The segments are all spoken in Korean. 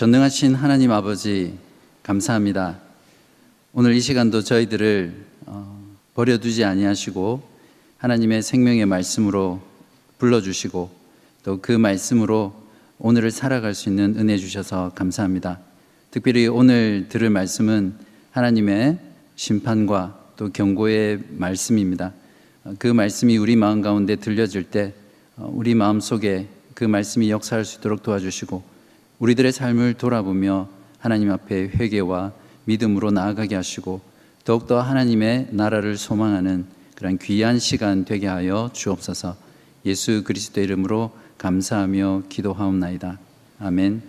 전능하신 하나님 아버지 감사합니다. 오늘 이 시간도 저희들을 어, 버려두지 아니하시고 하나님의 생명의 말씀으로 불러주시고 또 그 말씀으로 오늘을 살아갈 수 있는 은혜 주셔서 감사합니다. 특별히 오늘 들을 말씀은 하나님의 심판과 또 경고의 말씀입니다. 어, 그 말씀이 우리 마음 가운데 들려질 때 어, 우리 마음 속에 그 말씀이 역사할 수 있도록 도와주시고 우리들의 삶을 돌아보며 하나님 앞에 회개와 믿음으로 나아가게 하시고 더욱더 하나님의 나라를 소망하는 그런 귀한 시간 되게 하여 주옵소서 예수 그리스도의 이름으로 감사하며 기도하옵나이다. 아멘.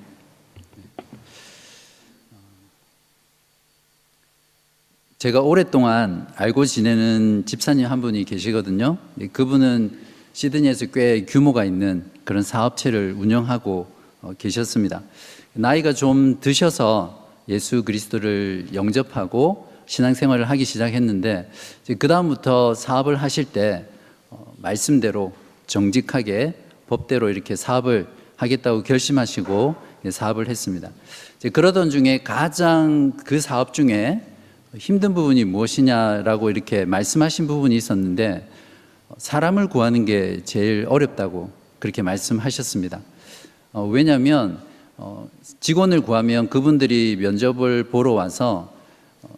제가 오랫동안 알고 지내는 집사님 한 분이 계시거든요. 그분은 시드니에서 꽤 규모가 있는 그런 사업체를 운영하고 어, 계셨습니다. 나이가 좀 드셔서 예수 그리스도를 영접하고 신앙생활을 하기 시작했는데 그 다음부터 사업을 하실 때 어, 말씀대로 정직하게 법대로 이렇게 사업을 하겠다고 결심하시고 사업을 했습니다. 그러던 중에 가장 그 사업 중에 힘든 부분이 무엇이냐라고 이렇게 말씀하신 부분이 있었는데 사람을 구하는 게 제일 어렵다고 그렇게 말씀하셨습니다. 어, 왜냐하면 어, 직원을 구하면 그분들이 면접을 보러 와서 어,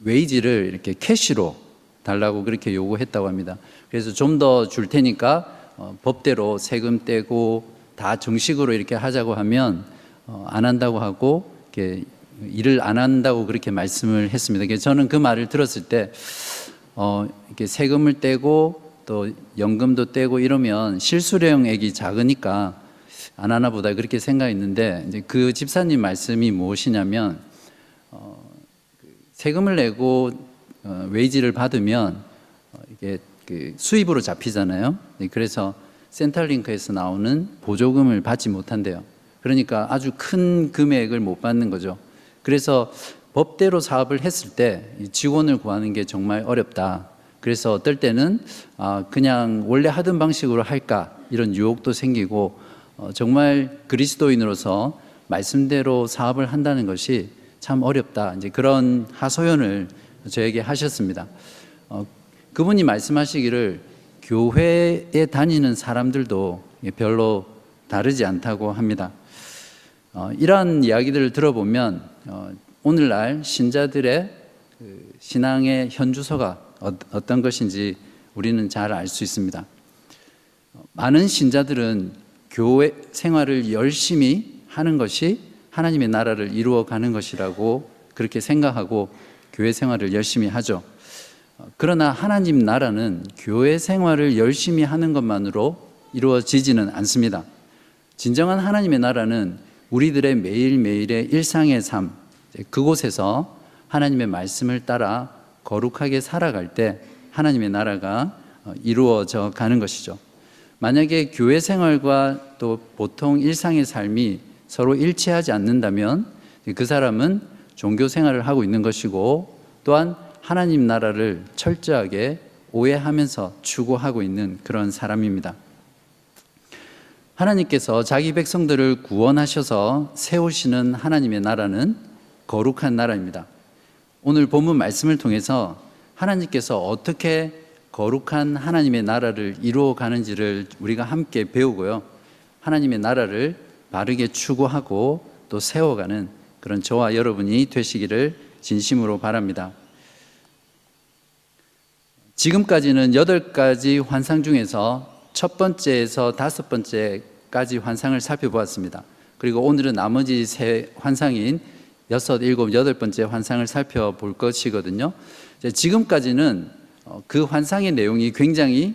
웨이지를 이렇게 캐시로 달라고 그렇게 요구했다고 합니다. 그래서 좀 더 줄 테니까 어, 법대로 세금 떼고 다 정식으로 이렇게 하자고 하면 어, 안 한다고 하고 이렇게 일을 안 한다고 그렇게 말씀을 했습니다. 그래서 저는 그 말을 들었을 때 어, 이렇게 세금을 떼고 또 연금도 떼고 이러면 실수령액이 작으니까 안 하나 보다 그렇게 생각했는데 이제 그 집사님 말씀이 무엇이냐면 어, 그 세금을 내고 어, 웨이지를 받으면 어, 이게 그 수입으로 잡히잖아요. 네, 그래서 센터링크에서 나오는 보조금을 받지 못한대요. 그러니까 아주 큰 금액을 못 받는 거죠. 그래서 법대로 사업을 했을 때 직원을 구하는 게 정말 어렵다. 그래서 어떨 때는 아, 그냥 원래 하던 방식으로 할까 이런 유혹도 생기고 어, 정말 그리스도인으로서 말씀대로 사업을 한다는 것이 참 어렵다. 이제 그런 하소연을 저에게 하셨습니다. 어, 그분이 말씀하시기를 교회에 다니는 사람들도 별로 다르지 않다고 합니다. 어, 이러한 이야기들을 들어보면 어, 오늘날 신자들의 그 신앙의 현주소가 어, 떤 것인지 우리는 잘 알 수 있습니다. 어, 많은 신자들은 교회 생활을 열심히 하는 것이 하나님의 나라를 이루어 가는 것이라고 그렇게 생각하고 교회 생활을 열심히 하죠. 그러나 하나님 나라는 교회 생활을 열심히 하는 것만으로 이루어지지는 않습니다. 진정한 하나님의 나라는 우리들의 매일매일의 일상의 삶, 그곳에서 하나님의 말씀을 따라 거룩하게 살아갈 때 하나님의 나라가 이루어져 가는 것이죠. 만약에 교회 생활과 또 보통 일상의 삶이 서로 일치하지 않는다면 그 사람은 종교 생활을 하고 있는 것이고 또한 하나님 나라를 철저하게 오해하면서 추구하고 있는 그런 사람입니다. 하나님께서 자기 백성들을 구원하셔서 세우시는 하나님의 나라는 거룩한 나라입니다. 오늘 본문 말씀을 통해서 하나님께서 어떻게 거룩한 하나님의 나라를 이루어 가는지를 우리가 함께 배우고요. 하나님의 나라를 바르게 추구하고 또 세워가는 그런 저와 여러분이 되시기를 진심으로 바랍니다. 지금까지는 여덟 가지 환상 중에서 첫 번째에서 다섯 번째까지 환상을 살펴보았습니다. 그리고 오늘은 나머지 세 환상인 여섯, 일곱, 여덟 번째 환상을 살펴볼 것이거든요. 지금까지는 어, 그 환상의 내용이 굉장히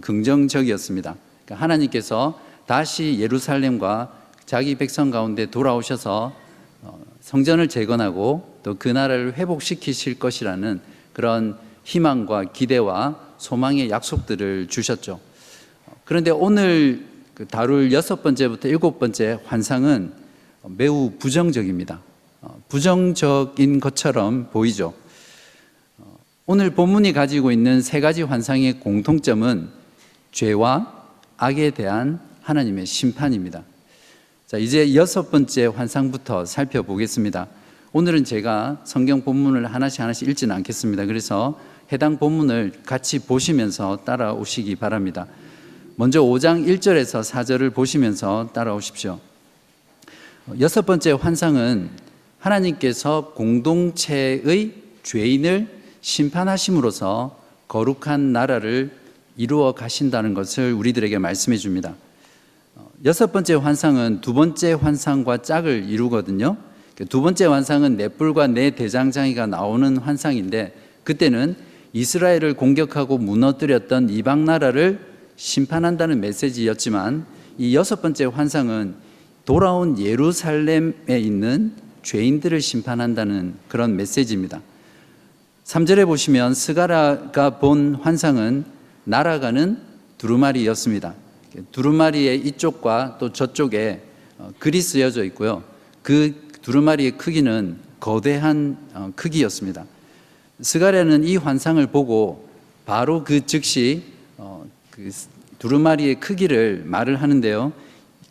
긍정적이었습니다. 그러니까 하나님께서 다시 예루살렘과 자기 백성 가운데 돌아오셔서 어, 성전을 재건하고 또 그 나라를 회복시키실 것이라는 그런 희망과 기대와 소망의 약속들을 주셨죠. 그런데 오늘 그 다룰 여섯 번째부터 일곱 번째 환상은 매우 부정적입니다. 어, 부정적인 것처럼 보이죠. 오늘 본문이 가지고 있는 세 가지 환상의 공통점은 죄와 악에 대한 하나님의 심판입니다. 자, 이제 여섯 번째 환상부터 살펴보겠습니다. 오늘은 제가 성경 본문을 하나씩 하나씩 읽지는 않겠습니다. 그래서 해당 본문을 같이 보시면서 따라오시기 바랍니다. 먼저 5장 1절에서 4절을 보시면서 따라오십시오. 여섯 번째 환상은 하나님께서 공동체의 죄인을 심판하심으로써 거룩한 나라를 이루어 가신다는 것을 우리들에게 말씀해 줍니다. 여섯 번째 환상은 두 번째 환상과 짝을 이루거든요. 두 번째 환상은 넷불과 네 대장장이가 나오는 환상인데 그때는 이스라엘을 공격하고 무너뜨렸던 이방 나라를 심판한다는 메시지였지만 이 여섯 번째 환상은 돌아온 예루살렘에 있는 죄인들을 심판한다는 그런 메시지입니다. 3절에 보시면 스가라가 본 환상은 날아가는 두루마리였습니다. 두루마리의 이쪽과 또 저쪽에 어, 글이 쓰여져 있고요. 그 두루마리의 크기는 거대한 어, 크기였습니다. 스가랴는 이 환상을 보고 바로 그 즉시 어, 그 두루마리의 크기를 말을 하는데요.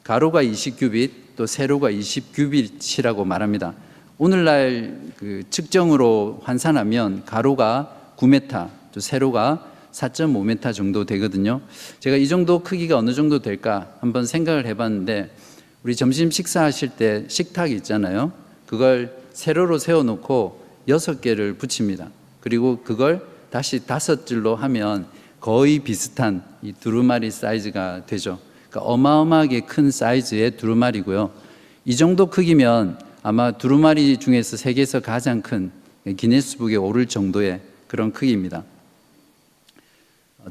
가로가 20규빗 또 세로가 20규빗이라고 말합니다. 오늘날 그 측정으로 환산하면 가로가 9m, 또 세로가 4.5m 정도 되거든요. 제가 이 정도 크기가 어느 정도 될까 한번 생각을 해봤는데 우리 점심 식사하실 때 식탁이 있잖아요. 그걸 세로로 세워놓고 여섯 개를 붙입니다. 그리고 그걸 다시 다섯 줄로 하면 거의 비슷한 이 두루마리 사이즈가 되죠. 그러니까 어마어마하게 큰 사이즈의 두루마리고요. 이 정도 크기면 아마 두루마리 중에서 세계에서 가장 큰 기네스북에 오를 정도의 그런 크기입니다.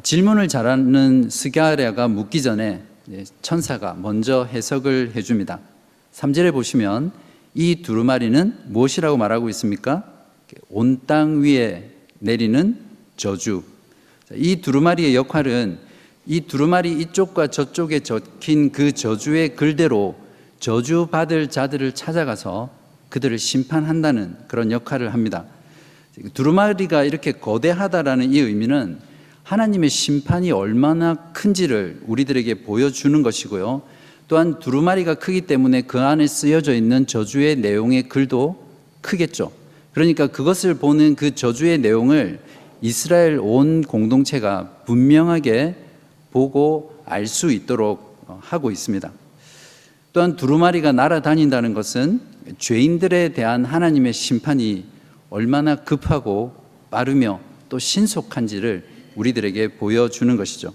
질문을 잘하는 스가랴가 묻기 전에 천사가 먼저 해석을 해줍니다. 3절에 보시면 이 두루마리는 무엇이라고 말하고 있습니까? 온 땅 위에 내리는 저주. 이 두루마리의 역할은 이 두루마리 이쪽과 저쪽에 적힌 그 저주의 글대로 저주받을 자들을 찾아가서 그들을 심판한다는 그런 역할을 합니다. 두루마리가 이렇게 거대하다라는 이 의미는 하나님의 심판이 얼마나 큰지를 우리들에게 보여주는 것이고요. 또한 두루마리가 크기 때문에 그 안에 쓰여져 있는 저주의 내용의 글도 크겠죠. 그러니까 그것을 보는 그 저주의 내용을 이스라엘 온 공동체가 분명하게 보고 알 수 있도록 하고 있습니다. 또한 두루마리가 날아다닌다는 것은 죄인들에 대한 하나님의 심판이 얼마나 급하고 빠르며 또 신속한지를 우리들에게 보여주는 것이죠.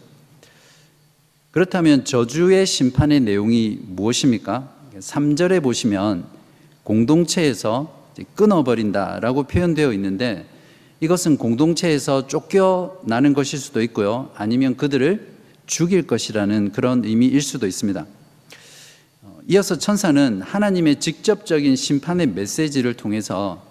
그렇다면 저주의 심판의 내용이 무엇입니까? 3절에 보시면 공동체에서 끊어버린다라고 표현되어 있는데 이것은 공동체에서 쫓겨나는 것일 수도 있고요. 아니면 그들을 죽일 것이라는 그런 의미일 수도 있습니다. 이어서 천사는 하나님의 직접적인 심판의 메시지를 통해서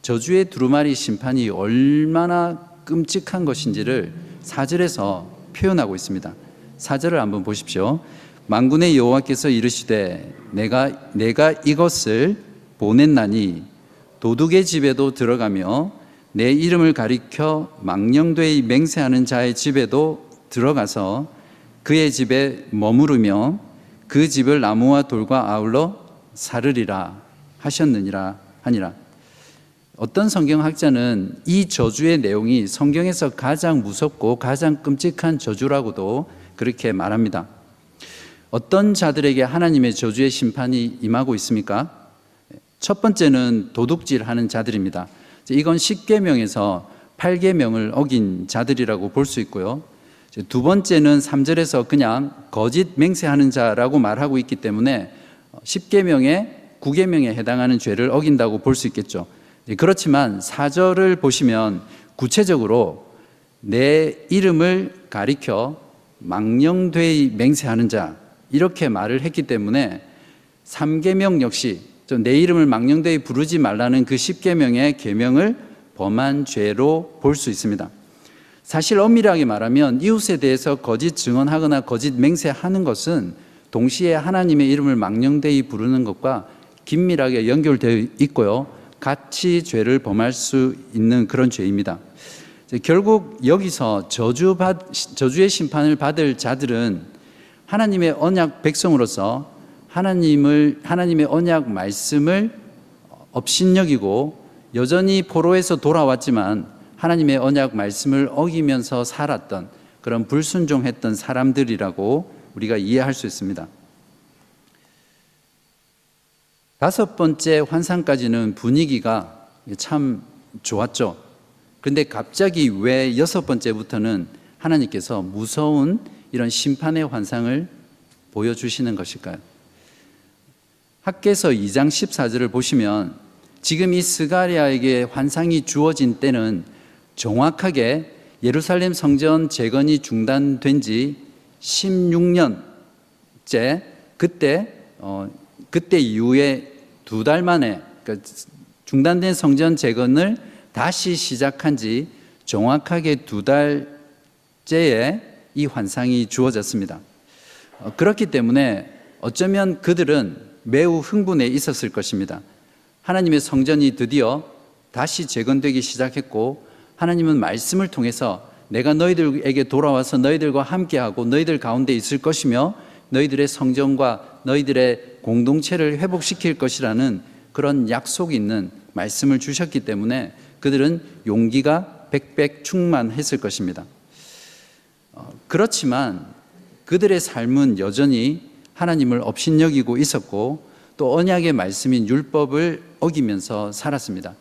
저주의 두루마리 심판이 얼마나 끔찍한 것인지를 사절에서 표현하고 있습니다. 사절을 한번 보십시오. 만군의 여호와께서 이르시되 내가 내가 이것을 보냈나니 도둑의 집에도 들어가며 내 이름을 가리켜 망령되이 맹세하는 자의 집에도 들어가서 그의 집에 머무르며 그 집을 나무와 돌과 아울러 사르리라 하셨느니라 하니라. 어떤 성경학자는 이 저주의 내용이 성경에서 가장 무섭고 가장 끔찍한 저주라고도 그렇게 말합니다. 어떤 자들에게 하나님의 저주의 심판이 임하고 있습니까? 첫 번째는 도둑질 하는 자들입니다. 이건 10계명에서 8계명을 어긴 자들이라고 볼 수 있고요. 두 번째는 3절에서 그냥 거짓 맹세하는 자라고 말하고 있기 때문에 10계명에 9계명에 해당하는 죄를 어긴다고 볼 수 있겠죠. 그렇지만 4절을 보시면 구체적으로 내 이름을 가리켜 망령되이 맹세하는 자 이렇게 말을 했기 때문에 3계명 역시 내 이름을 망령되이 부르지 말라는 그 10계명의 계명을 범한 죄로 볼 수 있습니다. 사실 엄밀하게 말하면 이웃에 대해서 거짓 증언하거나 거짓 맹세하는 것은 동시에 하나님의 이름을 망령되이 부르는 것과 긴밀하게 연결되어 있고요. 같이 죄를 범할 수 있는 그런 죄입니다. 결국 여기서 저주 받, 저주의 심판을 받을 자들은 하나님의 언약 백성으로서 하나님을 하나님의 언약 말씀을 업신여기고 여전히 포로에서 돌아왔지만 하나님의 언약 말씀을 어기면서 살았던 그런 불순종했던 사람들이라고 우리가 이해할 수 있습니다. 다섯 번째 환상까지는 분위기가 참 좋았죠. 근데 갑자기 왜 여섯 번째부터는 하나님께서 무서운 이런 심판의 환상을 보여주시는 것일까요? 학계서 2장 14절을 보시면 지금 이 스가리아에게 환상이 주어진 때는 정확하게 예루살렘 성전 재건이 중단된 지 16년째 그때 어, 그때 이후에 두 달 만에 그러니까 중단된 성전 재건을 다시 시작한 지 정확하게 두 달째에 이 환상이 주어졌습니다. 어, 그렇기 때문에 어쩌면 그들은 매우 흥분해 있었을 것입니다. 하나님의 성전이 드디어 다시 재건되기 시작했고 하나님은 말씀을 통해서 내가 너희들에게 돌아와서 너희들과 함께하고 너희들 가운데 있을 것이며 너희들의 성전과 너희들의 공동체를 회복시킬 것이라는 그런 약속이 있는 말씀을 주셨기 때문에 그들은 용기가 백백 충만했을 것입니다. 어, 그렇지만 그들의 삶은 여전히 하나님을 업신여기고 있었고 또 언약의 말씀인 율법을 어기면서 살았습니다.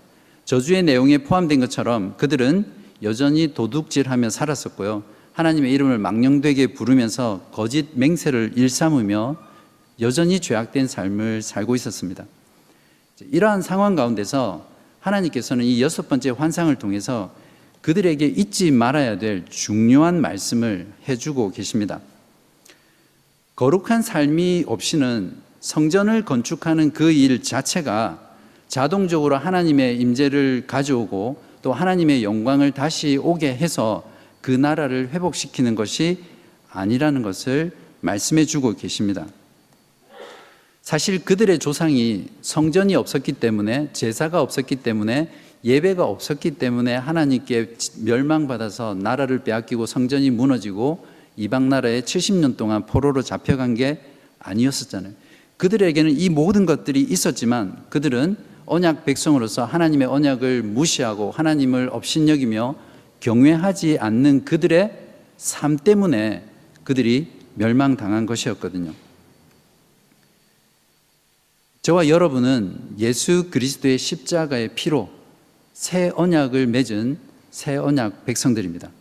저주의 내용에 포함된 것처럼 그들은 여전히 도둑질하며 살았었고요. 하나님의 이름을 망령되게 부르면서 거짓 맹세를 일삼으며 여전히 죄악된 삶을 살고 있었습니다. 이러한 상황 가운데서 하나님께서는 이 여섯 번째 환상을 통해서 그들에게 잊지 말아야 될 중요한 말씀을 해주고 계십니다. 거룩한 삶이 없이는 성전을 건축하는 그 일 자체가 자동적으로 하나님의 임재를 가져오고 또 하나님의 영광을 다시 오게 해서 그 나라를 회복시키는 것이 아니라는 것을 말씀해 주고 계십니다. 사실 그들의 조상이 성전이 없었기 때문에 제사가 없었기 때문에 예배가 없었기 때문에 하나님께 멸망받아서 나라를 빼앗기고 성전이 무너지고 이방 나라에 70년 동안 포로로 잡혀간 게 아니었었잖아요. 그들에게는 이 모든 것들이 있었지만 그들은 언약 백성으로서 하나님의 언약을 무시하고 하나님을 업신여기며 경외하지 않는 그들의 삶 때문에 그들이 멸망당한 것이었거든요. 저와 여러분은 예수 그리스도의 십자가의 피로 새 언약을 맺은 새 언약 백성들입니다.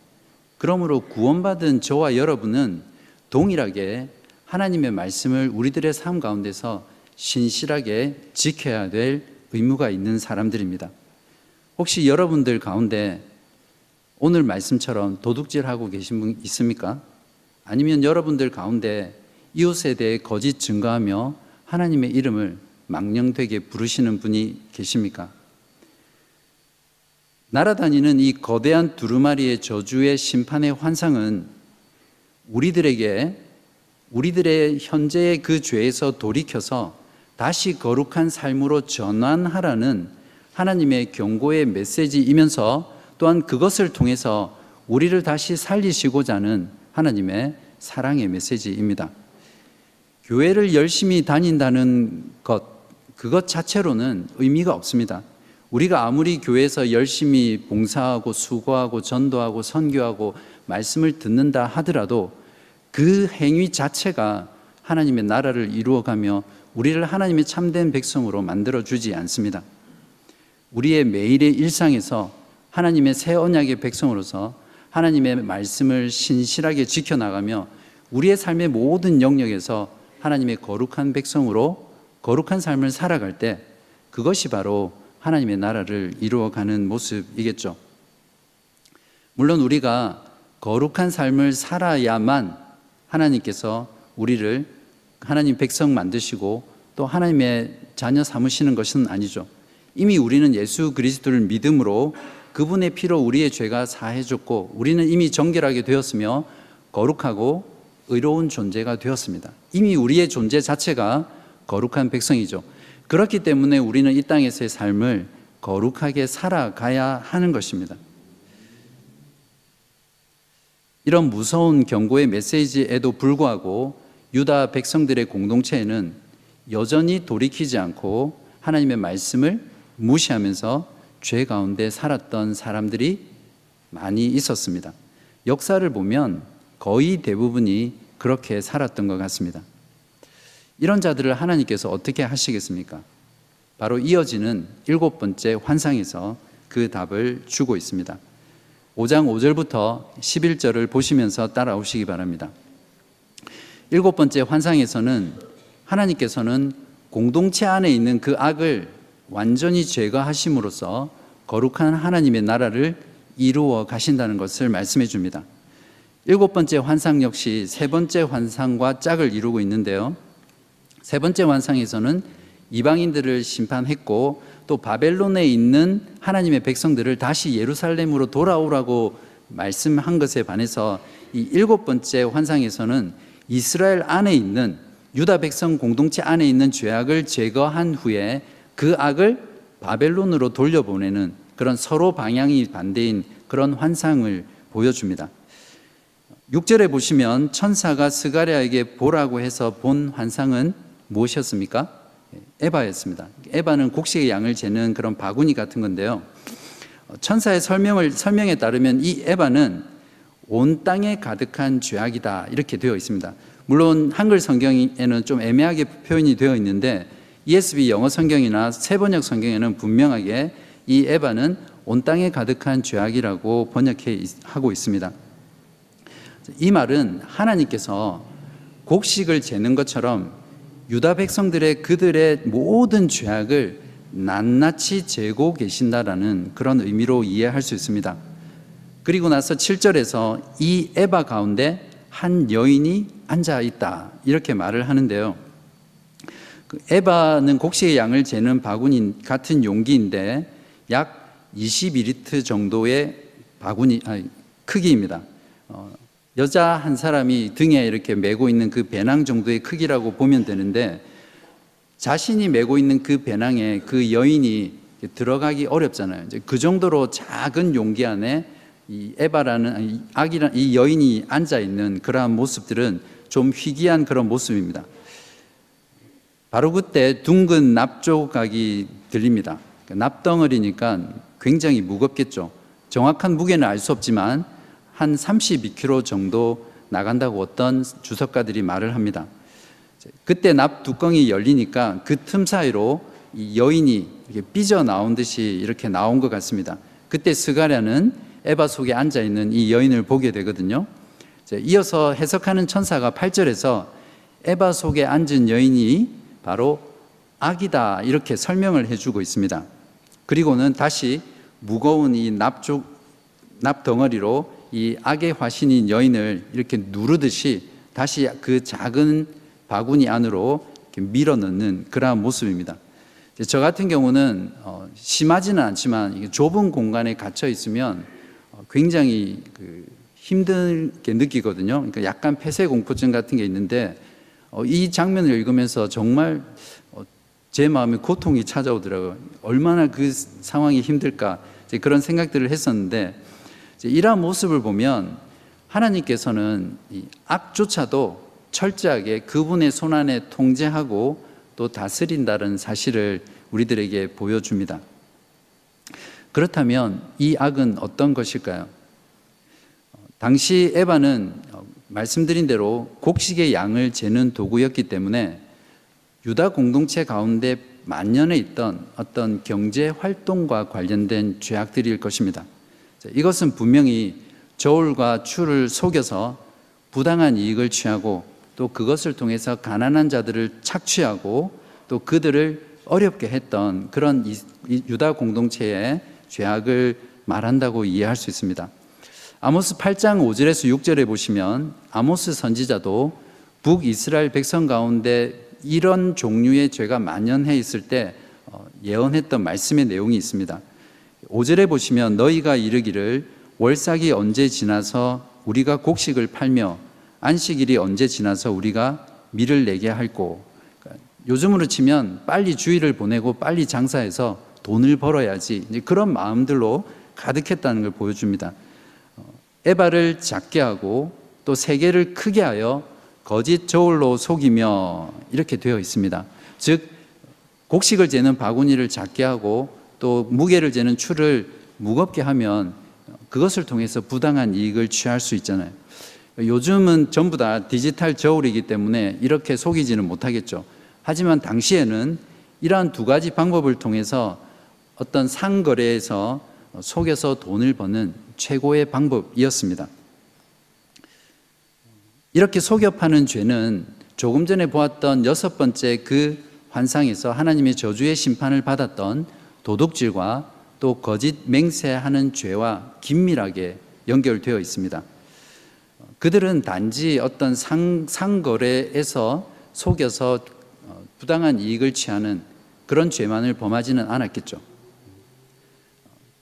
그러므로 구원받은 저와 여러분은 동일하게 하나님의 말씀을 우리들의 삶 가운데서 신실하게 지켜야 될 의무가 있는 사람들입니다. 혹시 여러분들 가운데 오늘 말씀처럼 도둑질하고 계신 분 있습니까? 아니면 여러분들 가운데 이웃에 대해 거짓 증거하며 하나님의 이름을 망령되게 부르시는 분이 계십니까? 날아다니는 이 거대한 두루마리의 저주의 심판의 환상은 우리들에게 우리들의 현재의 그 죄에서 돌이켜서 다시 거룩한 삶으로 전환하라는 하나님의 경고의 메시지이면서 또한 그것을 통해서 우리를 다시 살리시고자 하는 하나님의 사랑의 메시지입니다. 교회를 열심히 다닌다는 것, 그것 자체로는 의미가 없습니다. 우리가 아무리 교회에서 열심히 봉사하고 수고하고 전도하고 선교하고 말씀을 듣는다 하더라도 그 행위 자체가 하나님의 나라를 이루어가며 우리를 하나님의 참된 백성으로 만들어 주지 않습니다. 우리의 매일의 일상에서 하나님의 새 언약의 백성으로서 하나님의 말씀을 신실하게 지켜나가며 우리의 삶의 모든 영역에서 하나님의 거룩한 백성으로 거룩한 삶을 살아갈 때 그것이 바로 하나님의 나라를 이루어가는 모습이겠죠. 물론 우리가 거룩한 삶을 살아야만 하나님께서 우리를 하나님 백성 만드시고 또 하나님의 자녀 삼으시는 것은 아니죠. 이미 우리는 예수 그리스도를 믿음으로 그분의 피로 우리의 죄가 사해졌고 우리는 이미 정결하게 되었으며 거룩하고 의로운 존재가 되었습니다. 이미 우리의 존재 자체가 거룩한 백성이죠. 그렇기 때문에 우리는 이 땅에서의 삶을 거룩하게 살아가야 하는 것입니다. 이런 무서운 경고의 메시지에도 불구하고 유다 백성들의 공동체에는 여전히 돌이키지 않고 하나님의 말씀을 무시하면서 죄 가운데 살았던 사람들이 많이 있었습니다. 역사를 보면 거의 대부분이 그렇게 살았던 것 같습니다. 이런 자들을 하나님께서 어떻게 하시겠습니까? 바로 이어지는 일곱 번째 환상에서 그 답을 주고 있습니다. 5장 5절부터 11절을 보시면서 따라오시기 바랍니다. 일곱 번째 환상에서는 하나님께서는 공동체 안에 있는 그 악을 완전히 제거하심으로써 거룩한 하나님의 나라를 이루어 가신다는 것을 말씀해 줍니다. 일곱 번째 환상 역시 세 번째 환상과 짝을 이루고 있는데요. 세 번째 환상에서는 이방인들을 심판했고 또 바벨론에 있는 하나님의 백성들을 다시 예루살렘으로 돌아오라고 말씀한 것에 반해서 이 일곱 번째 환상에서는 이스라엘 안에 있는 유다 백성 공동체 안에 있는 죄악을 제거한 후에 그 악을 바벨론으로 돌려보내는 그런 서로 방향이 반대인 그런 환상을 보여줍니다. 6절에 보시면 천사가 스가랴에게 보라고 해서 본 환상은 무엇이었습니까? 에바였습니다. 에바는 곡식의 양을 재는 그런 바구니 같은 건데요. 천사의 설명을 설명에 따르면 이 에바는 온 땅에 가득한 죄악이다 이렇게 되어 있습니다. 물론 한글 성경에는 좀 애매하게 표현이 되어 있는데 ESV 영어 성경이나 세번역 성경에는 분명하게 이 에바는 온 땅에 가득한 죄악이라고 번역해 하고 있습니다. 이 말은 하나님께서 곡식을 재는 것처럼 유다 백성들의 그들의 모든 죄악을 낱낱이 재고 계신다라는 그런 의미로 이해할 수 있습니다. 그리고 나서 7절에서 이 에바 가운데 한 여인이 앉아 있다. 이렇게 말을 하는데요. 그 에바는 곡식의 양을 재는 바구니 같은 용기인데 약 22리터 정도의 바구니 아니, 크기입니다. 어, 여자 한 사람이 등에 이렇게 메고 있는 그 배낭 정도의 크기라고 보면 되는데 자신이 메고 있는 그 배낭에 그 여인이 들어가기 어렵잖아요. 이제 그 정도로 작은 용기 안에 이 에바라는 아기란 이 여인이 앉아 있는 그러한 모습들은 좀 희귀한 그런 모습입니다. 바로 그때 둥근 납 조각이 들립니다. 납덩어리니까 굉장히 무겁겠죠. 정확한 무게는 알 수 없지만 한 32kg 정도 나간다고 어떤 주석가들이 말을 합니다. 그때 납 뚜껑이 열리니까 그 틈 사이로 이 여인이 삐져 나온 듯이 이렇게 나온 것 같습니다. 그때 스가랴는 에바 속에 앉아 있는 이 여인을 보게 되거든요. 이어서 해석하는 천사가 8절에서 에바 속에 앉은 여인이 바로 악이다 이렇게 설명을 해주고 있습니다. 그리고는 다시 무거운 이 납죽 납 덩어리로 이 악의 화신인 여인을 이렇게 누르듯이 다시 그 작은 바구니 안으로 밀어 넣는 그러한 모습입니다. 저 같은 경우는 어, 심하지는 않지만 좁은 공간에 갇혀 있으면 어, 굉장히 그 힘들게 느끼거든요. 그러니까 약간 폐쇄 공포증 같은 게 있는데 어, 이 장면을 읽으면서 정말 제 마음에 고통이 찾아오더라고요. 얼마나 그 상황이 힘들까 그런 생각들을 했었는데 이러한 모습을 보면 하나님께서는 악조차도 철저하게 그분의 손안에 통제하고 또 다스린다는 사실을 우리들에게 보여줍니다. 그렇다면 이 악은 어떤 것일까요? 당시 에바는 말씀드린 대로 곡식의 양을 재는 도구였기 때문에 유다 공동체 가운데 만연해 있던 어떤 경제 활동과 관련된 죄악들일 것입니다. 이것은 분명히 저울과 추를 속여서 부당한 이익을 취하고 또 그것을 통해서 가난한 자들을 착취하고 또 그들을 어렵게 했던 그런 유다 공동체의 죄악을 말한다고 이해할 수 있습니다. 아모스 8장 5절에서 6절에 보시면 아모스 선지자도 북이스라엘 백성 가운데 이런 종류의 죄가 만연해 있을 때 어, 예언했던 말씀의 내용이 있습니다. 5절에 보시면 너희가 이르기를 월삭이 언제 지나서 우리가 곡식을 팔며 안식일이 언제 지나서 우리가 밀을 내게 할고 그러니까 요즘으로 치면 빨리 주일을 보내고 빨리 장사해서 돈을 벌어야지 그런 마음들로 가득했다는 걸 보여줍니다. 어, 에바를 작게 하고 또 세계를 크게 하여 거짓 저울로 속이며 이렇게 되어 있습니다. 즉 곡식을 재는 바구니를 작게 하고 또 무게를 재는 추를 무겁게 하면 그것을 통해서 부당한 이익을 취할 수 있잖아요. 요즘은 전부 다 디지털 저울이기 때문에 이렇게 속이지는 못하겠죠. 하지만 당시에는 이러한 두 가지 방법을 통해서 어떤 상거래에서 속여서 돈을 버는 최고의 방법이었습니다. 이렇게 속여 파는 죄는 조금 전에 보았던 여섯 번째 그 환상에서 하나님의 저주의 심판을 받았던 도둑질과 또 거짓 맹세하는 죄와 긴밀하게 연결되어 있습니다. 그들은 단지 어떤 상, 상거래에서 속여서 어, 부당한 이익을 취하는 그런 죄만을 범하지는 않았겠죠.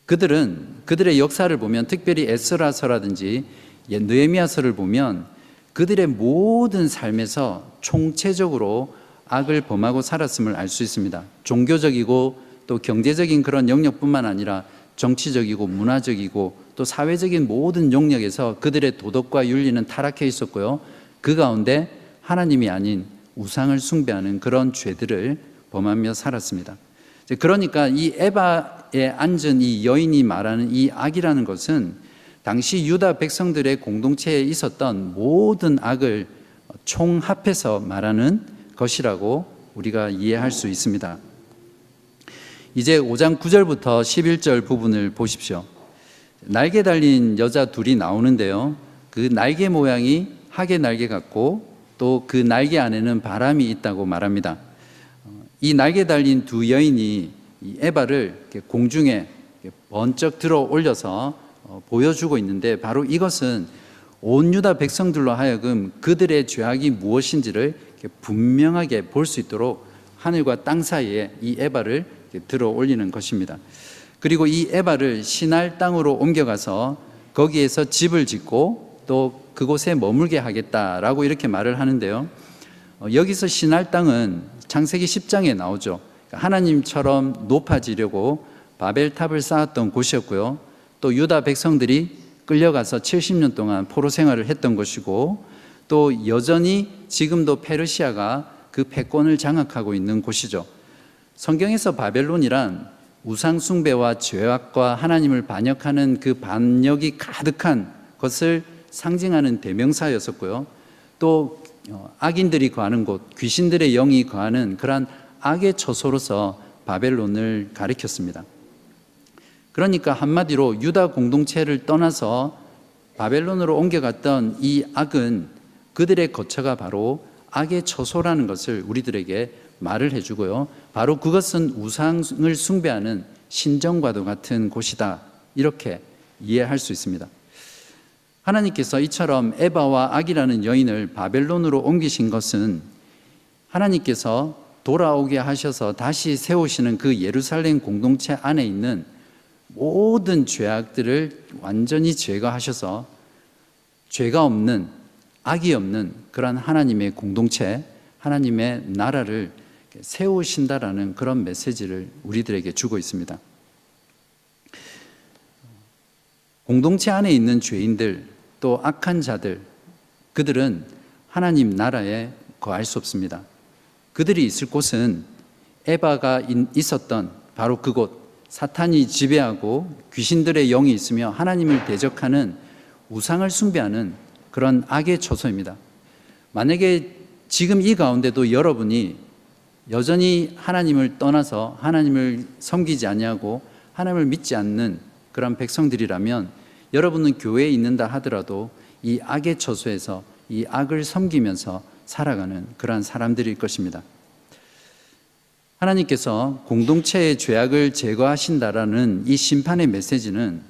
그들은 그들의 역사를 보면 특별히 에스라서라든지 느헤미야서를 보면 그들의 모든 삶에서 총체적으로 악을 범하고 살았음을 알 수 있습니다. 종교적이고 또 경제적인 그런 영역뿐만 아니라 정치적이고 문화적이고 또 사회적인 모든 영역에서 그들의 도덕과 윤리는 타락해 있었고요. 그 가운데 하나님이 아닌 우상을 숭배하는 그런 죄들을 범하며 살았습니다. 그러니까 이 에바 에 앉은 이 여인이 말하는 이 악이라는 것은 당시 유다 백성들의 공동체에 있었던 모든 악을 총합해서 말하는 것이라고 우리가 이해할 수 있습니다. 이제 5장 9절부터 11절 부분을 보십시오. 날개 달린 여자 둘이 나오는데요. 그 날개 모양이 하계 날개 같고 또 그 날개 안에는 바람이 있다고 말합니다. 이 날개 달린 두 여인이 에바를 공중에 번쩍 들어 올려서 어, 보여주고 있는데 바로 이것은 온 유다 백성들로 하여금 그들의 죄악이 무엇인지를 분명하게 볼 수 있도록 하늘과 땅 사이에 이 에바를 들어 올리는 것입니다. 그리고 이 에바를 신할 땅으로 옮겨가서 거기에서 집을 짓고 또 그곳에 머물게 하겠다라고 이렇게 말을 하는데요. 어, 여기서 신할 땅은 창세기 10장에 나오죠. 하나님처럼 높아지려고 바벨탑을 쌓았던 곳이었고요. 또 유다 백성들이 끌려가서 70년 동안 포로 생활을 했던 것이고 또 여전히 지금도 페르시아가 그 패권을 장악하고 있는 곳이죠. 성경에서 바벨론이란 우상숭배와 죄악과 하나님을 반역하는 그 반역이 가득한 것을 상징하는 대명사였었고요. 또 어, 악인들이 거하는 곳, 귀신들의 영이 거하는 그러한 악의 처소로서 바벨론을 가리켰습니다. 그러니까 한마디로 유다 공동체를 떠나서 바벨론으로 옮겨갔던 이 악은 그들의 거처가 바로 악의 처소라는 것을 우리들에게 말을 해주고요. 바로 그것은 우상을 숭배하는 신정과도 같은 곳이다. 이렇게 이해할 수 있습니다. 하나님께서 이처럼 에바와 악이라는 여인을 바벨론으로 옮기신 것은 하나님께서 돌아오게 하셔서 다시 세우시는 그 예루살렘 공동체 안에 있는 모든 죄악들을 완전히 제거하셔서 죄가 없는 악이 없는 그러한 하나님의 공동체, 하나님의 나라를 세우신다라는 그런 메시지를 우리들에게 주고 있습니다. 공동체 안에 있는 죄인들 또 악한 자들 그들은 하나님 나라에 거할 수 없습니다. 그들이 있을 곳은 에바가 있었던 바로 그곳 사탄이 지배하고 귀신들의 영이 있으며 하나님을 대적하는 우상을 숭배하는 그런 악의 초소입니다. 만약에 지금 이 가운데도 여러분이 여전히 하나님을 떠나서 하나님을 섬기지 아니하고 하나님을 믿지 않는 그런 백성들이라면 여러분은 교회에 있는다 하더라도 이 악의 처소에서 이 악을 섬기면서 살아가는 그러한 사람들일 것입니다. 하나님께서 공동체의 죄악을 제거하신다라는 이 심판의 메시지는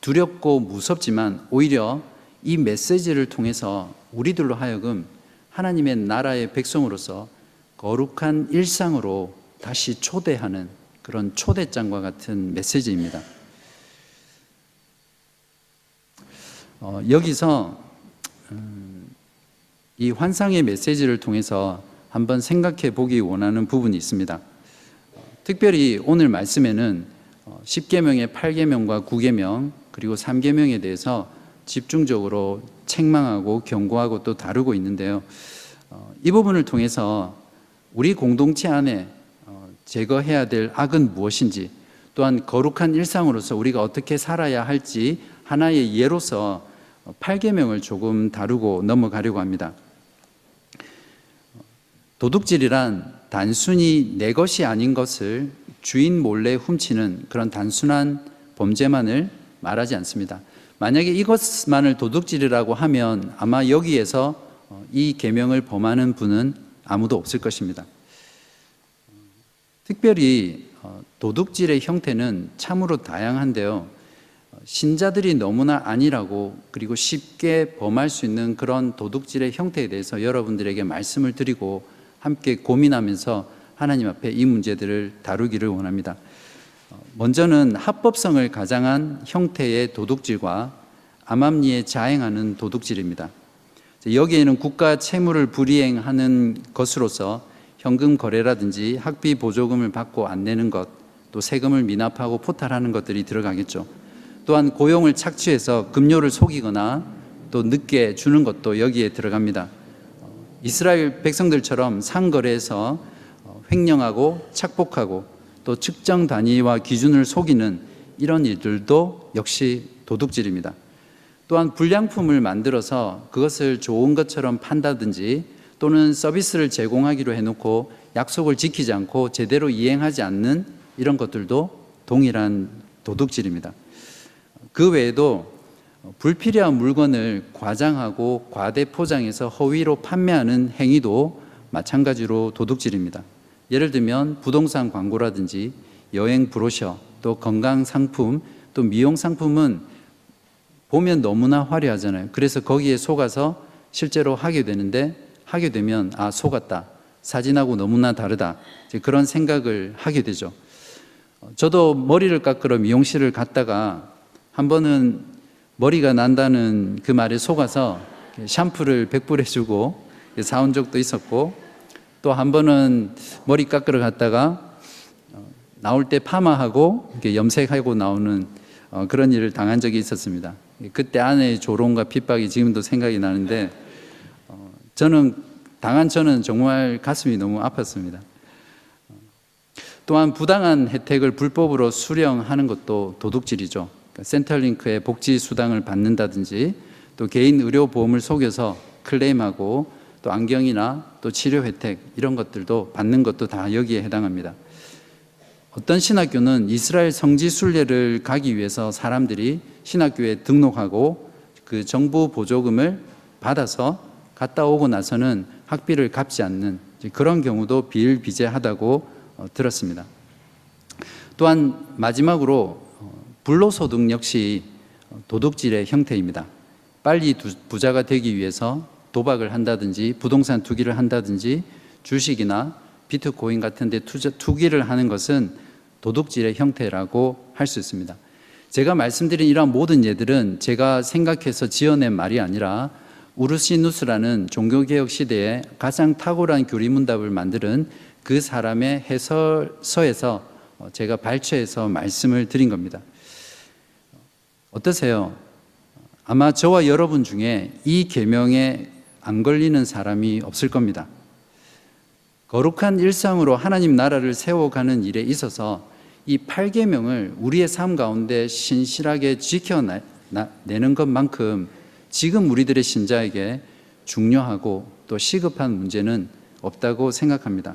두렵고 무섭지만 오히려 이 메시지를 통해서 우리들로 하여금 하나님의 나라의 백성으로서 거룩한 일상으로 다시 초대하는 그런 초대장과 같은 메시지입니다. 어, 여기서 음, 이 환상의 메시지를 통해서 한번 생각해 보기 원하는 부분이 있습니다. 특별히 오늘 말씀에는 10계명의 어, 8계명과 9계명 그리고 3계명에 대해서 집중적으로 책망하고 경고하고 또 다루고 있는데요. 어, 이 부분을 통해서 우리 공동체 안에 어, 제거해야 될 악은 무엇인지 또한 거룩한 일상으로서 우리가 어떻게 살아야 할지 하나의 예로서 8계명을 조금 다루고 넘어가려고 합니다. 도둑질이란 단순히 내 것이 아닌 것을 주인 몰래 훔치는 그런 단순한 범죄만을 말하지 않습니다. 만약에 이것만을 도둑질이라고 하면 아마 여기에서 어, 이 계명을 범하는 분은 아무도 없을 것입니다. 특별히 어, 도둑질의 형태는 참으로 다양한데요. 어, 신자들이 너무나 아니라고 그리고 쉽게 범할 수 있는 그런 도둑질의 형태에 대해서 여러분들에게 말씀을 드리고 함께 고민하면서 하나님 앞에 이 문제들을 다루기를 원합니다. 먼저는 합법성을 가장한 형태의 도둑질과 암암리에 자행하는 도둑질입니다. 여기에는 국가 채무를 불이행하는 것으로서 현금 거래라든지 학비 보조금을 받고 안 내는 것, 또 세금을 미납하고 포탈하는 것들이 들어가겠죠. 또한 고용을 착취해서 급료를 속이거나 또 늦게 주는 것도 여기에 들어갑니다. 이스라엘 백성들처럼 상거래에서 횡령하고 착복하고 또 측정 단위와 기준을 속이는 이런 일들도 역시 도둑질입니다. 또한 불량품을 만들어서 그것을 좋은 것처럼 판다든지 또는 서비스를 제공하기로 해놓고 약속을 지키지 않고 제대로 이행하지 않는 이런 것들도 동일한 도둑질입니다. 그 외에도 불필요한 물건을 과장하고 과대 포장해서 허위로 판매하는 행위도 마찬가지로 도둑질입니다. 예를 들면 부동산 광고라든지 여행 브로셔, 또 건강 상품, 또 미용 상품은 보면 너무나 화려하잖아요. 그래서 거기에 속아서 실제로 하게 되는데 하게 되면 아 속았다. 사진하고 너무나 다르다. 그런 생각을 하게 되죠. 저도 머리를 깎으러 미용실을 갔다가 한 번은 머리가 난다는 그 말에 속아서 샴푸를 100불 해 주고 사온 적도 있었고 또 한 번은 머리 깎으러 갔다가 어, 나올 때 파마하고 염색하고 나오는 어, 그런 일을 당한 적이 있었습니다. 그때 아내의 조롱과 핍박이 지금도 생각이 나는데 어, 저는 당한 저는 정말 가슴이 너무 아팠습니다. 또한 부당한 혜택을 불법으로 수령하는 것도 도둑질이죠. 센터링크의 복지 수당을 받는다든지 또 개인 의료 보험을 속여서 클레임하고 또 안경이나 또 치료 혜택 이런 것들도 받는 것도 다 여기에 해당합니다. 어떤 신학교는 이스라엘 성지 순례를 가기 위해서 사람들이 신학교에 등록하고 그 정부 보조금을 받아서 갔다 오고 나서는 학비를 갚지 않는 그런 경우도 비일비재하다고 어, 들었습니다. 또한 마지막으로 어, 불로소득 역시 도둑질의 형태입니다. 빨리 부자가 되기 위해서 도박을 한다든지 부동산 투기를 한다든지 주식이나 비트코인 같은 데 투자, 투기를 하는 것은 도둑질의 형태라고 할 수 있습니다. 제가 말씀드린 이러한 모든 예들은 제가 생각해서 지어낸 말이 아니라 우르시누스라는 종교개혁 시대에 가장 탁월한 교리문답을 만드는 그 사람의 해설서에서 제가 발췌해서 말씀을 드린 겁니다. 어떠세요? 아마 저와 여러분 중에 이 계명에 안 걸리는 사람이 없을 겁니다. 거룩한 일상으로 하나님 나라를 세워가는 일에 있어서 이 8계명을 우리의 삶 가운데 신실하게 지켜내는 것만큼 지금 우리들의 신자에게 중요하고 또 시급한 문제는 없다고 생각합니다.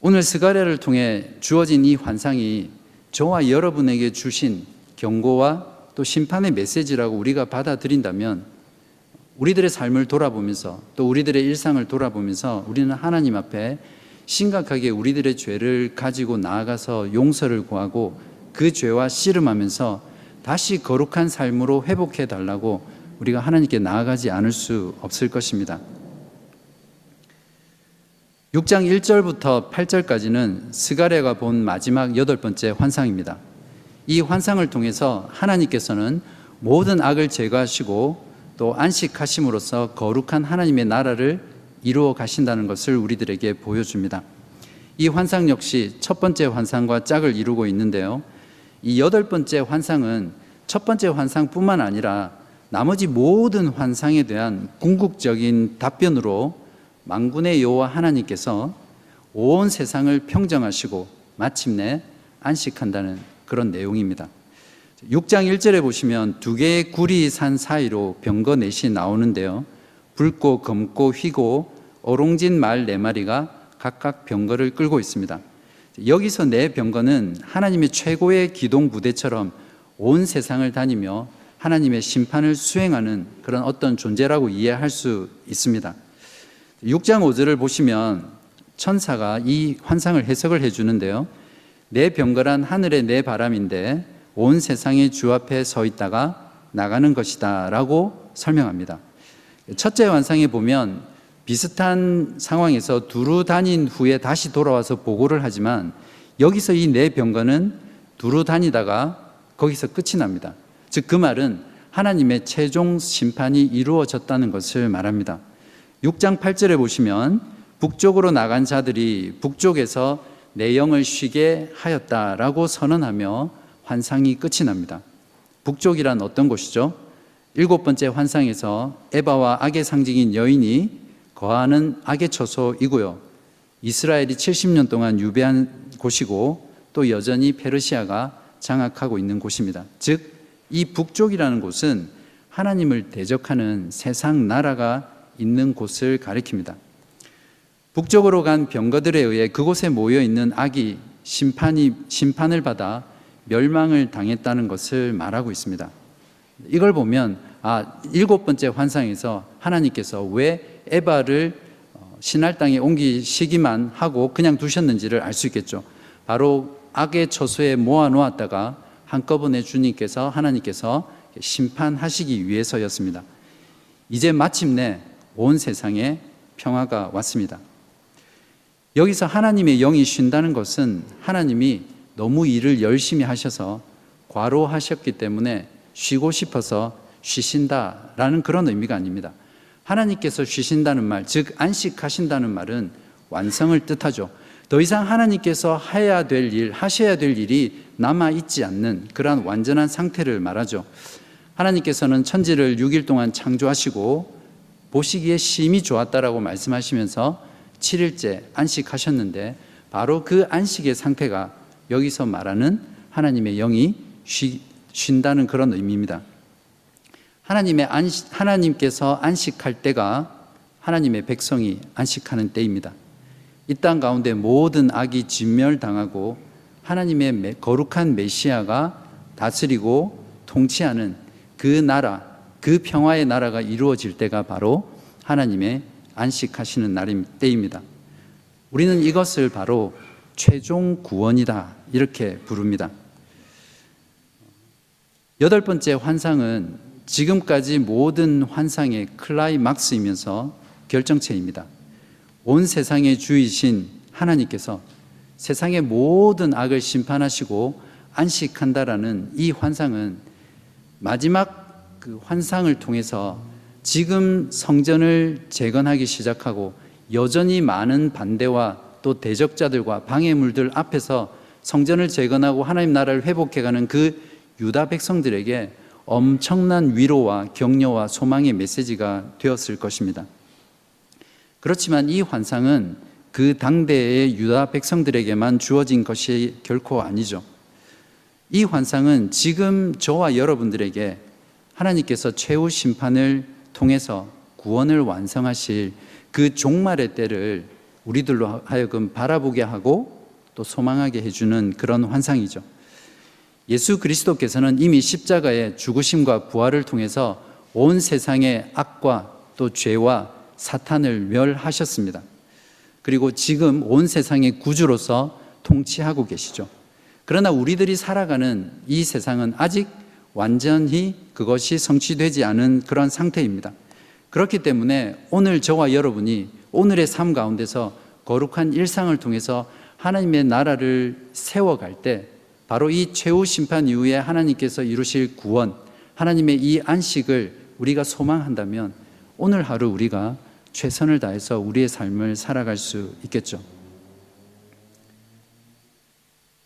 오늘 스가랴를 통해 주어진 이 환상이 저와 여러분에게 주신 경고와 또 심판의 메시지라고 우리가 받아들인다면 우리들의 삶을 돌아보면서 또 우리들의 일상을 돌아보면서 우리는 하나님 앞에 심각하게 우리들의 죄를 가지고 나아가서 용서를 구하고 그 죄와 씨름하면서 다시 거룩한 삶으로 회복해 달라고 우리가 하나님께 나아가지 않을 수 없을 것입니다. 6장 1절부터 8절까지는 스가랴가 본 마지막 여덟 번째 환상입니다. 이 환상을 통해서 하나님께서는 모든 악을 제거하시고 또 안식하심으로써 거룩한 하나님의 나라를 이루어 가신다는 것을 우리들에게 보여줍니다. 이 환상 역시 첫 번째 환상과 짝을 이루고 있는데요. 이 여덟 번째 환상은 첫 번째 환상뿐만 아니라 나머지 모든 환상에 대한 궁극적인 답변으로 만군의 여호와 하나님께서 온 세상을 평정하시고 마침내 안식한다는 그런 내용입니다. 6장 1절에 보시면 두 개의 구리 산 사이로 병거 넷이 나오는데요. 붉고 검고 휘고 어롱진 말 네 마리가 각각 병거를 끌고 있습니다. 여기서 네 병거는 하나님의 최고의 기동 부대처럼 온 세상을 다니며 하나님의 심판을 수행하는 그런 어떤 존재라고 이해할 수 있습니다. 6장 5절을 보시면 천사가 이 환상을 해석을 해 주는데요. 내 병거란 하늘의 내 바람인데 온 세상의 주 앞에 서 있다가 나가는 것이다 라고 설명합니다. 첫째 환상에 보면 비슷한 상황에서 두루 다닌 후에 다시 돌아와서 보고를 하지만 여기서 이네 병거는 두루 다니다가 거기서 끝이 납니다. 즉 그 말은 하나님의 최종 심판이 이루어졌다는 것을 말합니다. 6장 8절에 보시면 북쪽으로 나간 자들이 북쪽에서 내 영을 쉬게 하였다라고 선언하며 환상이 끝이 납니다. 북쪽이란 어떤 곳이죠? 일곱 번째 환상에서 에바와 악의 상징인 여인이 거하는 악의 처소이고요. 이스라엘이 70년 동안 유배한 곳이고 또 여전히 페르시아가 장악하고 있는 곳입니다. 즉, 이 북쪽이라는 곳은 하나님을 대적하는 세상 나라가 있는 곳을 가리킵니다. 북쪽으로 간 병거들에 의해 그곳에 모여 있는 악이 심판이 심판을 받아 멸망을 당했다는 것을 말하고 있습니다. 이걸 보면 아 일곱 번째 환상에서 하나님께서 왜 에바를 어, 신할 땅에 옮기시기만 하고 그냥 두셨는지를 알 수 있겠죠. 바로 악의 처소에 모아 놓았다가 한꺼번에 주님께서 하나님께서 심판하시기 위해서였습니다. 이제 마침내 온 세상에 평화가 왔습니다. 여기서 하나님의 영이 쉰다는 것은 하나님이 너무 일을 열심히 하셔서 과로하셨기 때문에 쉬고 싶어서 쉬신다라는 그런 의미가 아닙니다. 하나님께서 쉬신다는 말, 즉 안식하신다는 말은 완성을 뜻하죠. 더 이상 하나님께서 해야 될 일, 하셔야 될 일이 남아 있지 않는 그러한 완전한 상태를 말하죠. 하나님께서는 천지를 6일 동안 창조하시고 보시기에 심히 좋았다라고 말씀하시면서 7일째 안식하셨는데 바로 그 안식의 상태가 여기서 말하는 하나님의 영이 쉬, 쉰다는 그런 의미입니다. 하나님의 안식, 하나님께서 안식할 때가 하나님의 백성이 안식하는 때입니다. 이 땅 가운데 모든 악이 진멸당하고 하나님의 거룩한 메시아가 다스리고 통치하는 그 나라, 그 평화의 나라가 이루어질 때가 바로 하나님의 안식하시는 날임 때입니다. 우리는 이것을 바로 최종 구원이다 이렇게 부릅니다. 여덟 번째 환상은 지금까지 모든 환상의 클라이막스이면서 결정체입니다. 온 세상의 주이신 하나님께서 세상의 모든 악을 심판하시고 안식한다라는 이 환상은 마지막 그 환상을 통해서 지금 성전을 재건하기 시작하고 여전히 많은 반대와 또 대적자들과 방해물들 앞에서 성전을 재건하고 하나님 나라를 회복해가는 그 유다 백성들에게 엄청난 위로와 격려와 소망의 메시지가 되었을 것입니다. 그렇지만 이 환상은 그 당대의 유다 백성들에게만 주어진 것이 결코 아니죠. 이 환상은 지금 저와 여러분들에게 하나님께서 최후 심판을 통해서 구원을 완성하실 그 종말의 때를 우리들로 하여금 바라보게 하고 또 소망하게 해주는 그런 환상이죠. 예수 그리스도께서는 이미 십자가의 죽으심과 부활을 통해서 온 세상의 악과 또 죄와 사탄을 멸하셨습니다. 그리고 지금 온 세상의 구주로서 통치하고 계시죠. 그러나 우리들이 살아가는 이 세상은 아직 완전히 그것이 성취되지 않은 그런 상태입니다. 그렇기 때문에 오늘 저와 여러분이 오늘의 삶 가운데서 거룩한 일상을 통해서 하나님의 나라를 세워갈 때 바로 이 최후 심판 이후에 하나님께서 이루실 구원, 하나님의 이 안식을 우리가 소망한다면 오늘 하루 우리가 최선을 다해서 우리의 삶을 살아갈 수 있겠죠.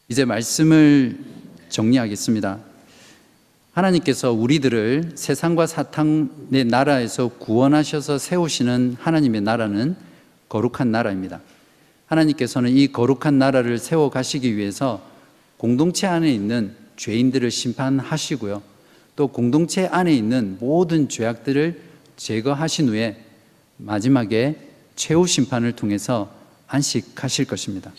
이제 말씀을 정리하겠습니다. 하나님께서 우리들을 세상과 사탄의 나라에서 구원하셔서 세우시는 하나님의 나라는 거룩한 나라입니다. 하나님께서는 이 거룩한 나라를 세워 가시기 위해서 공동체 안에 있는 죄인들을 심판하시고요. 또 공동체 안에 있는 모든 죄악들을 제거하신 후에 마지막에 최후 심판을 통해서 안식하실 것입니다.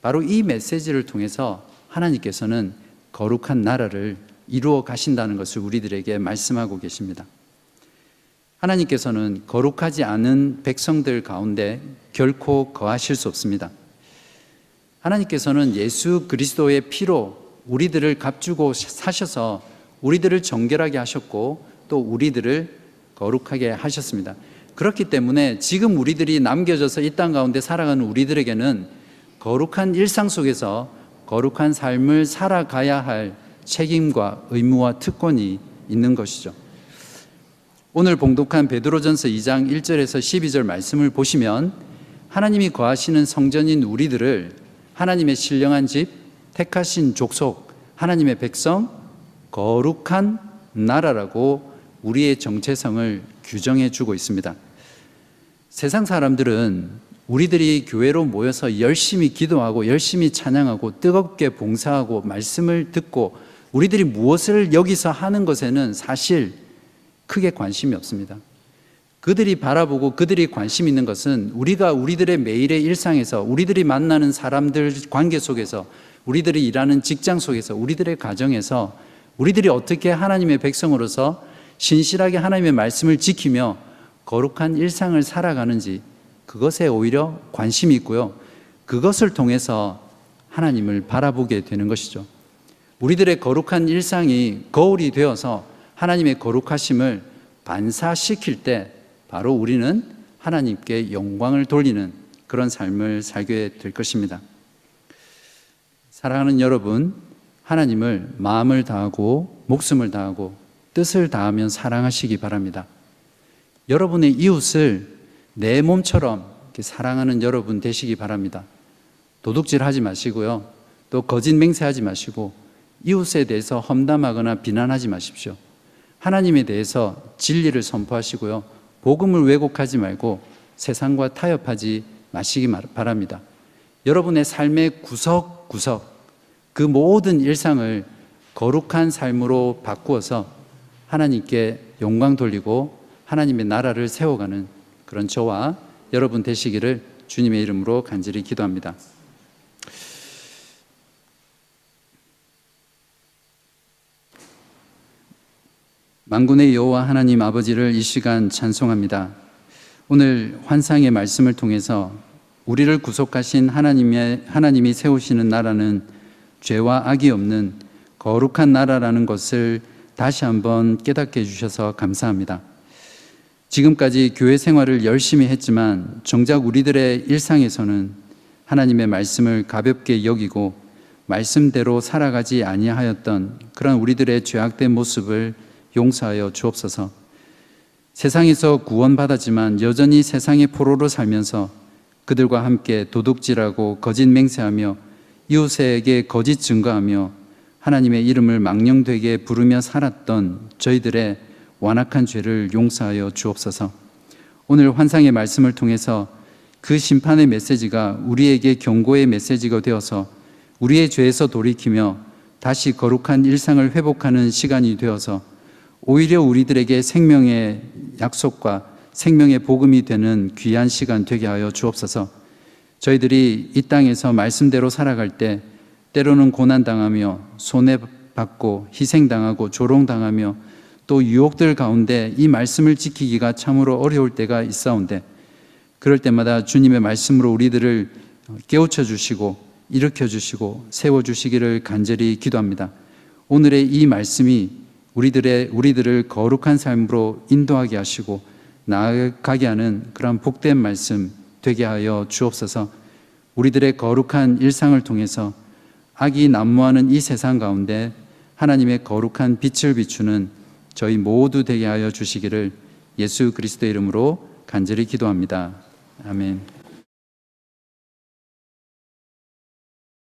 바로 이 메시지를 통해서 하나님께서는 거룩한 나라를 이루어 가신다는 것을 우리들에게 말씀하고 계십니다. 하나님께서는 거룩하지 않은 백성들 가운데 결코 거하실 수 없습니다. 하나님께서는 예수 그리스도의 피로 우리들을 값주고 사셔서 우리들을 정결하게 하셨고 또 우리들을 거룩하게 하셨습니다. 그렇기 때문에 지금 우리들이 남겨져서 이 땅 가운데 살아가는 우리들에게는 거룩한 일상 속에서 거룩한 삶을 살아가야 할 책임과 의무와 특권이 있는 것이죠. 오늘 봉독한 베드로전서 2장 1절에서 12절 말씀을 보시면 하나님이 거하시는 성전인 우리들을 하나님의 신령한 집, 택하신 족속, 하나님의 백성, 거룩한 나라라고 우리의 정체성을 규정해 주고 있습니다. 세상 사람들은 우리들이 교회로 모여서 열심히 기도하고 열심히 찬양하고 뜨겁게 봉사하고 말씀을 듣고 우리들이 무엇을 여기서 하는 것에는 사실 크게 관심이 없습니다. 그들이 바라보고 그들이 관심 있는 것은 우리가 우리들의 매일의 일상에서 우리들이 만나는 사람들 관계 속에서 우리들이 일하는 직장 속에서 우리들의 가정에서 우리들이 어떻게 하나님의 백성으로서 신실하게 하나님의 말씀을 지키며 거룩한 일상을 살아가는지 그것에 오히려 관심이 있고요. 그것을 통해서 하나님을 바라보게 되는 것이죠. 우리들의 거룩한 일상이 거울이 되어서 하나님의 거룩하심을 반사시킬 때 바로 우리는 하나님께 영광을 돌리는 그런 삶을 살게 될 것입니다. 사랑하는 여러분, 하나님을 마음을 다하고 목숨을 다하고 뜻을 다하면 사랑하시기 바랍니다. 여러분의 이웃을 내 몸처럼 사랑하는 여러분 되시기 바랍니다. 도둑질 하지 마시고요. 또 거짓 맹세하지 마시고 이웃에 대해서 험담하거나 비난하지 마십시오. 하나님에 대해서 진리를 선포하시고요. 복음을 왜곡하지 말고 세상과 타협하지 마시기 바랍니다. 여러분의 삶의 구석구석 그 모든 일상을 거룩한 삶으로 바꾸어서 하나님께 영광 돌리고 하나님의 나라를 세워가는 그런 저와 여러분 되시기를 주님의 이름으로 간절히 기도합니다. 만군의 여호와 하나님 아버지를 이 시간 찬송합니다. 오늘 환상의 말씀을 통해서 우리를 구속하신 하나님의 하나님이 세우시는 나라는 죄와 악이 없는 거룩한 나라라는 것을 다시 한번 깨닫게 해 주셔서 감사합니다. 지금까지 교회 생활을 열심히 했지만 정작 우리들의 일상에서는 하나님의 말씀을 가볍게 여기고 말씀대로 살아가지 아니하였던 그런 우리들의 죄악된 모습을 용서하여 주옵소서. 세상에서 구원받았지만 여전히 세상의 포로로 살면서 그들과 함께 도둑질하고 거짓 맹세하며 이웃에게 거짓 증거하며 하나님의 이름을 망령되게 부르며 살았던 저희들의 완악한 죄를 용서하여 주옵소서. 오늘 환상의 말씀을 통해서 그 심판의 메시지가 우리에게 경고의 메시지가 되어서 우리의 죄에서 돌이키며 다시 거룩한 일상을 회복하는 시간이 되어서 오히려 우리들에게 생명의 약속과 생명의 복음이 되는 귀한 시간 되게 하여 주옵소서. 저희들이 이 땅에서 말씀대로 살아갈 때 때로는 고난당하며 손해받고 희생당하고 조롱당하며 또 유혹들 가운데 이 말씀을 지키기가 참으로 어려울 때가 있사온데 그럴 때마다 주님의 말씀으로 우리들을 깨우쳐 주시고 일으켜 주시고 세워 주시기를 간절히 기도합니다. 오늘의 이 말씀이 우리들의 우리들을 거룩한 삶으로 인도하게 하시고 나아가게 하는 그런 복된 말씀 되게 하여 주옵소서. 우리들의 거룩한 일상을 통해서 악이 난무하는 이 세상 가운데 하나님의 거룩한 빛을 비추는 저희 모두 되게 하여 주시기를 예수 그리스도 이름으로 간절히 기도합니다. 아멘.